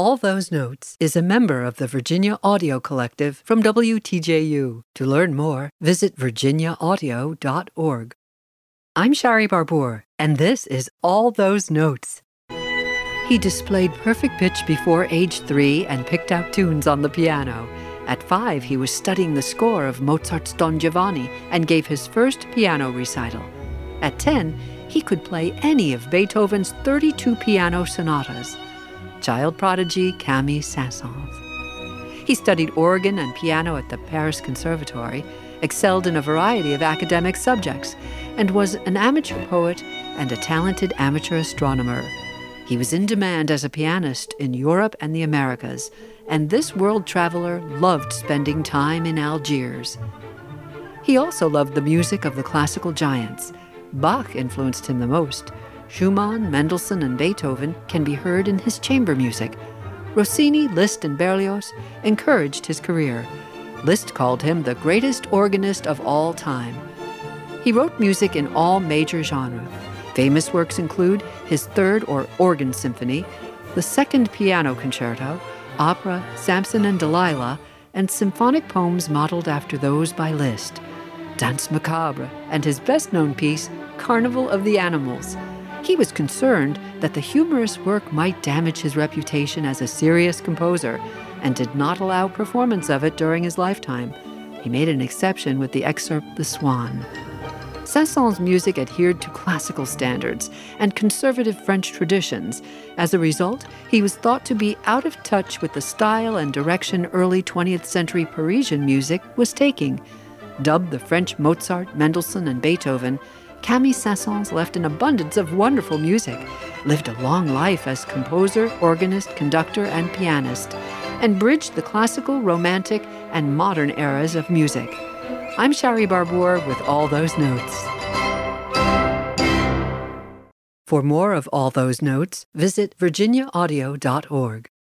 All Those Notes is a member of the Virginia Audio Collective from WTJU. To learn more, visit virginiaaudio.org. I'm Shari Barbour, and this is All Those Notes. He displayed perfect pitch before age three and picked out tunes on the piano. At five, he was studying the score of Mozart's Don Giovanni and gave his first piano recital. At 10, he could play any of Beethoven's 32 piano sonatas. Child prodigy Camille Saint-Saëns. He studied organ and piano at the Paris Conservatory, excelled in a variety of academic subjects, and was an amateur poet and a talented amateur astronomer. He was in demand as a pianist in Europe and the Americas, and this world traveler loved spending time in Algiers. He also loved the music of the classical giants. Bach influenced him the most. Schumann, Mendelssohn, and Beethoven can be heard in his chamber music. Rossini, Liszt, and Berlioz encouraged his career. Liszt called him the greatest organist of all time. He wrote music in all major genres. Famous works include his third or organ symphony, the second piano concerto, opera Samson and Delilah, and symphonic poems modeled after those by Liszt. Danse Macabre, and his best known piece, Carnival of the Animals. He was concerned that the humorous work might damage his reputation as a serious composer and did not allow performance of it during his lifetime. He made an exception with the excerpt The Swan. Saint-Saëns' music adhered to classical standards and conservative French traditions. As a result, he was thought to be out of touch with the style and direction early 20th century Parisian music was taking. Dubbed the French Mozart, Mendelssohn, and Beethoven, Camille Saint-Saëns left an abundance of wonderful music, lived a long life as composer, organist, conductor, and pianist, and bridged the classical, romantic, and modern eras of music. I'm Shari Barbour with All Those Notes. For more of All Those Notes, visit virginiaaudio.org.